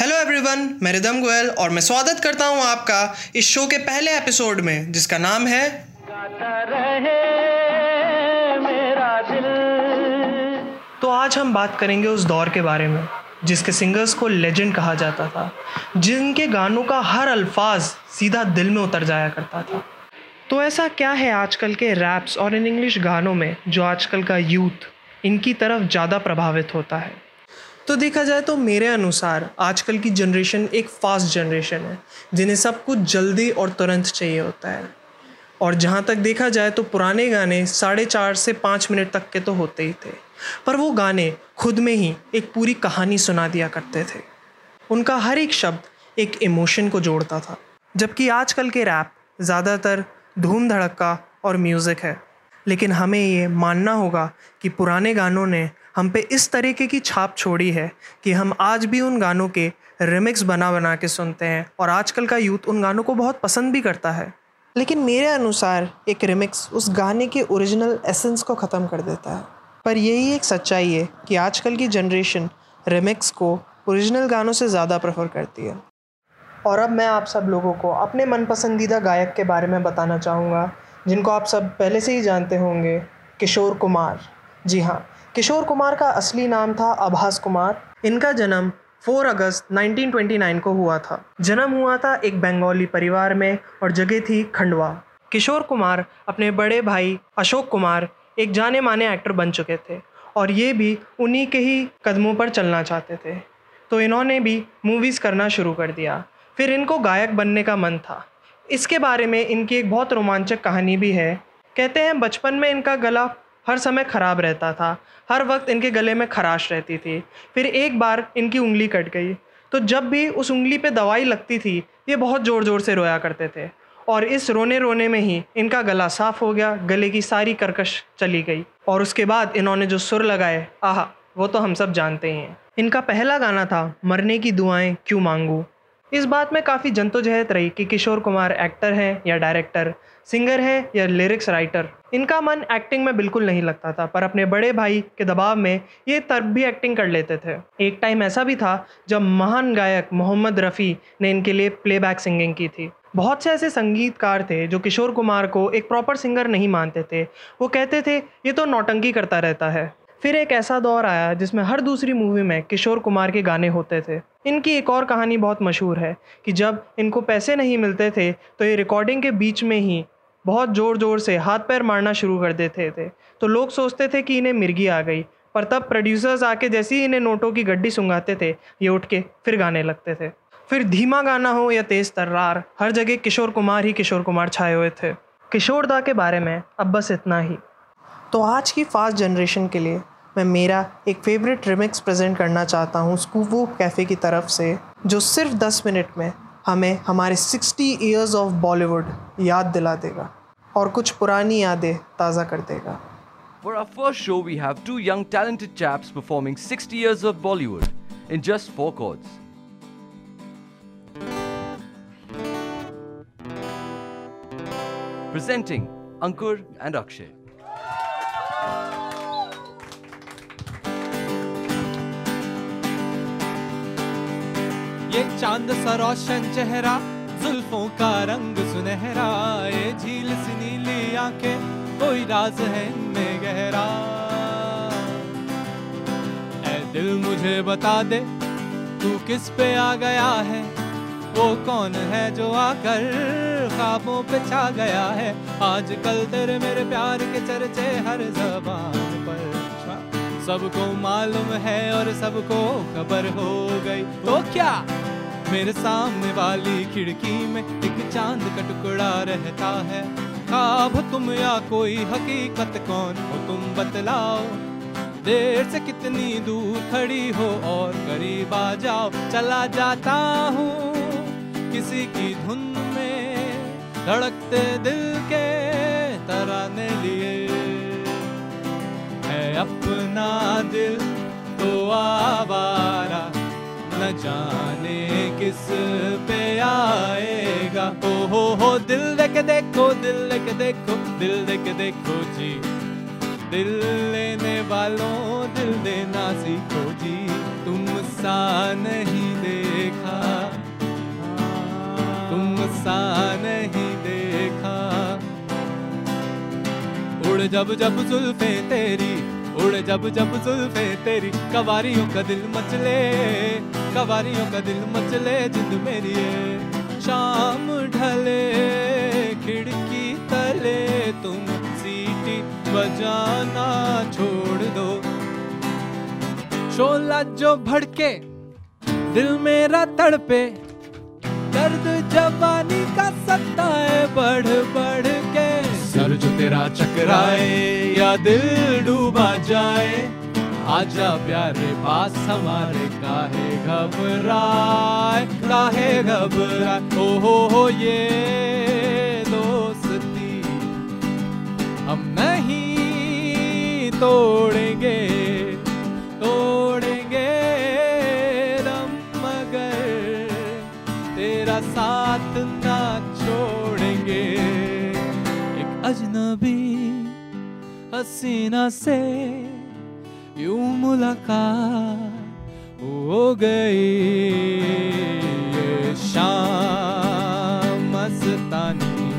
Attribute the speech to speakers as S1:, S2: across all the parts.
S1: Hello everyone मैं रिदम गोयल और मैं स्वागत करता हूँ आपका इस शो के पहले एपिसोड में जिसका नाम है तो आज हम बात करेंगे उस दौर के बारे में जिसके सिंगर्स को लेजेंड कहा जाता था जिनके गानों का हर अल्फाज सीधा दिल में उतर जाया करता था। तो ऐसा क्या है आजकल के रैप्स और इन इंग्लिश गानों में जो आजकल का यूथ इनकी तरफ़ ज़्यादा प्रभावित होता है? तो देखा जाए तो मेरे अनुसार आजकल की जनरेशन एक फास्ट जनरेशन है, जिन्हें सब कुछ जल्दी और तुरंत चाहिए होता है। और जहाँ तक देखा जाए तो पुराने गाने साढ़े चार से पाँच मिनट तक के तो होते ही थे, पर वो गाने खुद में ही एक पूरी कहानी सुना दिया करते थे। उनका हर एक शब्द एक इमोशन को जोड़ता था, जबकि आजकल के रैप ज़्यादातर धूम धड़क्का और म्यूज़िक है। लेकिन हमें ये मानना होगा कि पुराने गानों ने हम पे इस तरीके की छाप छोड़ी है कि हम आज भी उन गानों के रिमिक्स बना बना के सुनते हैं और आजकल का यूथ उन गानों को बहुत पसंद भी करता है। लेकिन मेरे अनुसार एक रिमिक्स उस गाने के ओरिजिनल एसेंस को ख़त्म कर देता है। पर यही एक सच्चाई है कि आजकल की जनरेशन रिमिक्स को ओरिजिनल गानों से ज़्यादा प्रेफर करती है। और अब मैं आप सब लोगों को अपने मन पसंदीदा गायक के बारे में बताना चाहूँगा, जिनको आप सब पहले से ही जानते होंगे, किशोर कुमार। जी हाँ किशोर कुमार का असली नाम था आभास कुमार। इनका जन्म 4 अगस्त 1929 को हुआ था। जन्म हुआ था एक बंगाली परिवार में और जगह थी खंडवा। किशोर कुमार अपने बड़े भाई अशोक कुमार एक जाने माने एक्टर बन चुके थे और ये भी उन्हीं के ही कदमों पर चलना चाहते थे। तो इन्होंने भी मूवीज़ करना शुरू कर दिया। फिर इनको गायक बनने का मन था। इसके बारे में इनकी एक बहुत रोमांचक कहानी भी है। कहते हैं बचपन में इनका गला हर समय ख़राब रहता था। हर वक्त इनके गले में खराश रहती थी। फिर एक बार इनकी उंगली कट गई। तो जब भी उस उंगली पे दवाई लगती थी, ये बहुत ज़ोर ज़ोर से रोया करते थे। और इस रोने रोने में ही इनका गला साफ़ हो गया, गले की सारी कर्कश चली गई। और उसके बाद इन्होंने जो सुर लगाए, आह, वो तो हम सब जानते ही हैं। इनका पहला गाना था, मरने की दुआएँ क्यों मांगू? इस बात में काफ़ी जंतोजहद रही कि किशोर कुमार एक्टर हैं या डायरेक्टर, सिंगर है या लिरिक्स राइटर। इनका मन एक्टिंग में बिल्कुल नहीं लगता था, पर अपने बड़े भाई के दबाव में ये तब भी एक्टिंग कर लेते थे। एक टाइम ऐसा भी था जब महान गायक मोहम्मद रफ़ी ने इनके लिए प्लेबैक सिंगिंग की थी। बहुत से ऐसे संगीतकार थे जो किशोर कुमार को एक प्रॉपर सिंगर नहीं मानते थे। वो कहते थे, ये तो नौटंकी करता रहता है। फिर एक ऐसा दौर आया जिसमें हर दूसरी मूवी में किशोर कुमार के गाने होते थे। इनकी एक और कहानी बहुत मशहूर है कि जब इनको पैसे नहीं मिलते थे तो ये रिकॉर्डिंग के बीच में ही बहुत ज़ोर ज़ोर से हाथ पैर मारना शुरू कर देते थे। तो लोग सोचते थे कि इन्हें मिर्गी आ गई, पर तब प्रोड्यूसर्स आके जैसे ही इन्हें नोटों की गड्डी सुंगाते थे, ये उठ के फिर गाने लगते थे। फिर धीमा गाना हो या तेज़ तर्रार, हर जगह किशोर कुमार ही किशोर कुमार छाए हुए थे। किशोर दा के बारे में अब बस इतना ही। तो आज की फास्ट जनरेशन के लिए मैं मेरा एक फेवरेट रिमिक्स प्रेजेंट करना चाहता हूँ स्कूबू कैफ़े की तरफ़ से जो सिर्फ़ दस मिनट में हमें हमारे 60 इयर्स ऑफ़ बॉलीवुड याद दिला देगा और कुछ पुरानी यादें ताज़ा कर देगा
S2: For our first show, we have two young talented chaps performing 60 years of Bollywood in just four chords. Presenting Ankur and Akshay.
S3: ये चाँद सा रोशन चेहरा, जुल्फों का रंग सुनहरा, ये झील सी नीली आँखें, कोई राज है इनमें गहरा। ऐ दिल मुझे बता दे, तू किस पे आ गया है? वो कौन है जो आकर ख्वाबों पे छा गया है? आजकल तेरे मेरे प्यार के चर्चे हर जबान सबको मालूम है और सबको खबर हो गई। तो क्या? मेरे सामने वाली खिड़की में एक चाँद का टुकड़ा रहता है। खाब तुम या कोई हकीकत कौन हो? तुम बतलाओ, देर से कितनी दूर खड़ी हो और करीब आ जाओ। चला जाता हूँ किसी की धुन में, धड़कते दिल के तराने लिए। अपना दिल तो आवारा, न जाने किस पे आएगा। ओ हो हो दिल देख देखो, दिल देख देखो, दिल देख देखो जी। दिल लेने वालों, दिल देना सीखो जी। तुम सा नहीं देखा। तुम ऐसा नहीं देखा। उड़ जब जब जुल्फे तेरी उड़ जब जब जुल्फे तेरी कवारियों का दिल मचले कवारियों का दिल मचले जिंद मेरी है शाम ढले, खिड़की तले, तुम सीटी बजाना छोड़ दो। शोला जो भड़के, दिल मेरा तड़पे, दर्द जवानी का सत्ता है, बढ़ बढ़ तेरा चकराए या दिल डूबा जाए, आजा प्यारे पास हमारे काहे घबराए काहे घबराए ओ हो हो ये दोस्ती। हम नहीं तोड़ेंगे तोड़ेंगे दम मगर तेरा साथ हसीना से यूँ मुलाकात हो गई ये शाम मस्तानी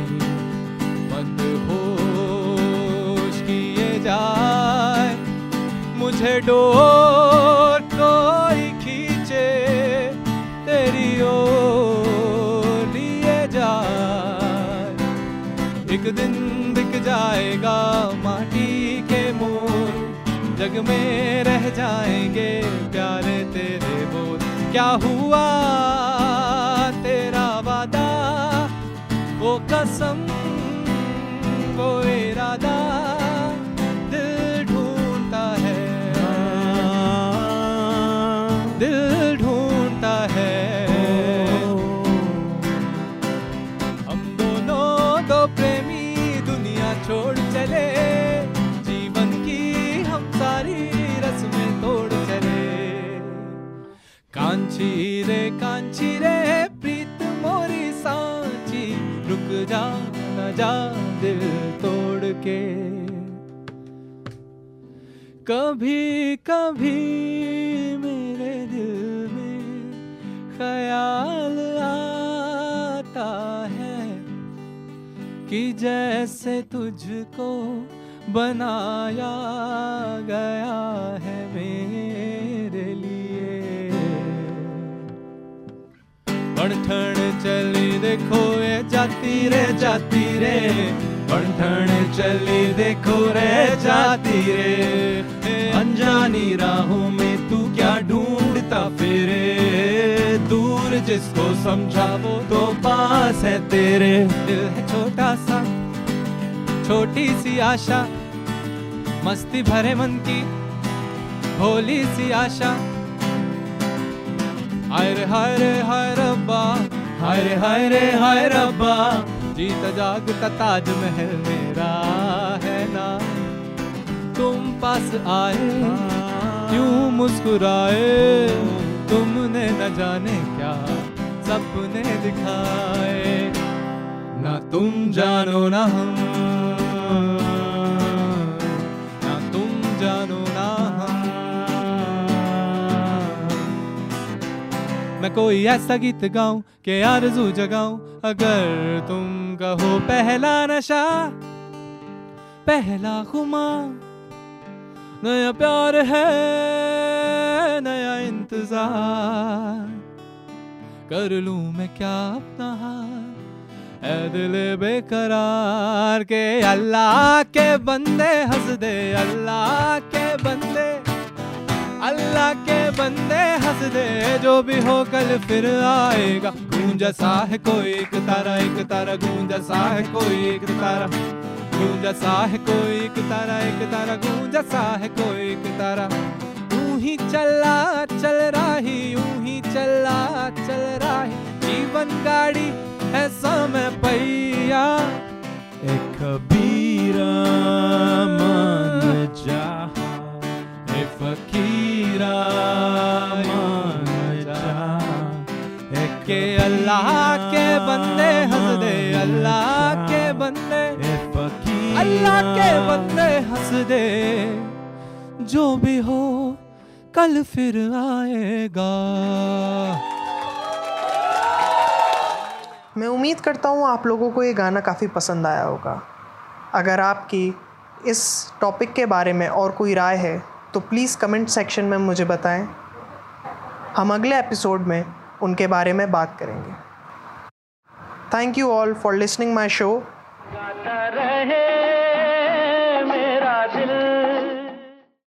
S3: मत होश किए जाए मुझे डोर एक दिन जाएगा माटी के मोर। जग में रह जाएँगे प्यारे तेरे बोल क्या हुआ तेरा वादा? वो कसम कांची रे कांची रे प्रीत मोरी सांची। रुक जा, न जा, दिल तोड़ के। कभी कभी मेरे दिल में ख्याल आता है कि जैसे तुझको बनाया गया है। बणठण चली देखो ये जाती रे जाती रे। बणठण चली देखो रे, जाती रे। अनजानी राहों में तू क्या ढूंढता फिरे? दूर जिसको समझा वो तो पास है तेरे। दिल है छोटा सा, छोटी सी आशा। मस्ती भरे मन की, भोली सी आशा। हाय रे, हाय हाय रब्बा, हाय रे, हाय रब्बा, जीत जागता ताजमहल मेरा है ना। तुम पास आए, क्यों मुस्कुराए? तुमने न जाने क्या सपने दिखाए? ना तुम जानो ना हम मैं कोई ऐसा गीत गाऊं के आरज़ू जगाऊं। अगर तुम कहो पहला नशा, पहला खुमार नया प्यार है, नया इंतज़ार। कर लूँ मैं क्या अपना ऐ दिल बेकरार के अल्लाह के बंदे, हंस दे अल्लाह के बंदे। अल्लाह के बंदे हंस दे, जो भी हो कल फिर आएगा। गूंजा सा है कोई एक तारा एक तारा, गूंजा सा है कोई एक तारा। गूंजा सा है कोई एक तारा एक तारा, गूंजा सा है कोई एक तारा। यूँ ही चला, चल रही यूँ ही चला, चल रही। जीवन गाड़ी है समय पहिया, एक कबीरा के अल्लाह के बंदे अल्लाह के बंदे अल्लाह के बंदे जो भी हो, कल फिर आएगा।
S1: मैं उम्मीद करता हूँ आप लोगों को ये गाना काफ़ी पसंद आया होगा। अगर आपकी इस टॉपिक के बारे में और कोई राय है तो प्लीज़ कमेंट सेक्शन में मुझे बताएँ। हम अगले एपिसोड में उनके बारे में बात करेंगे। Thank you all for listening my show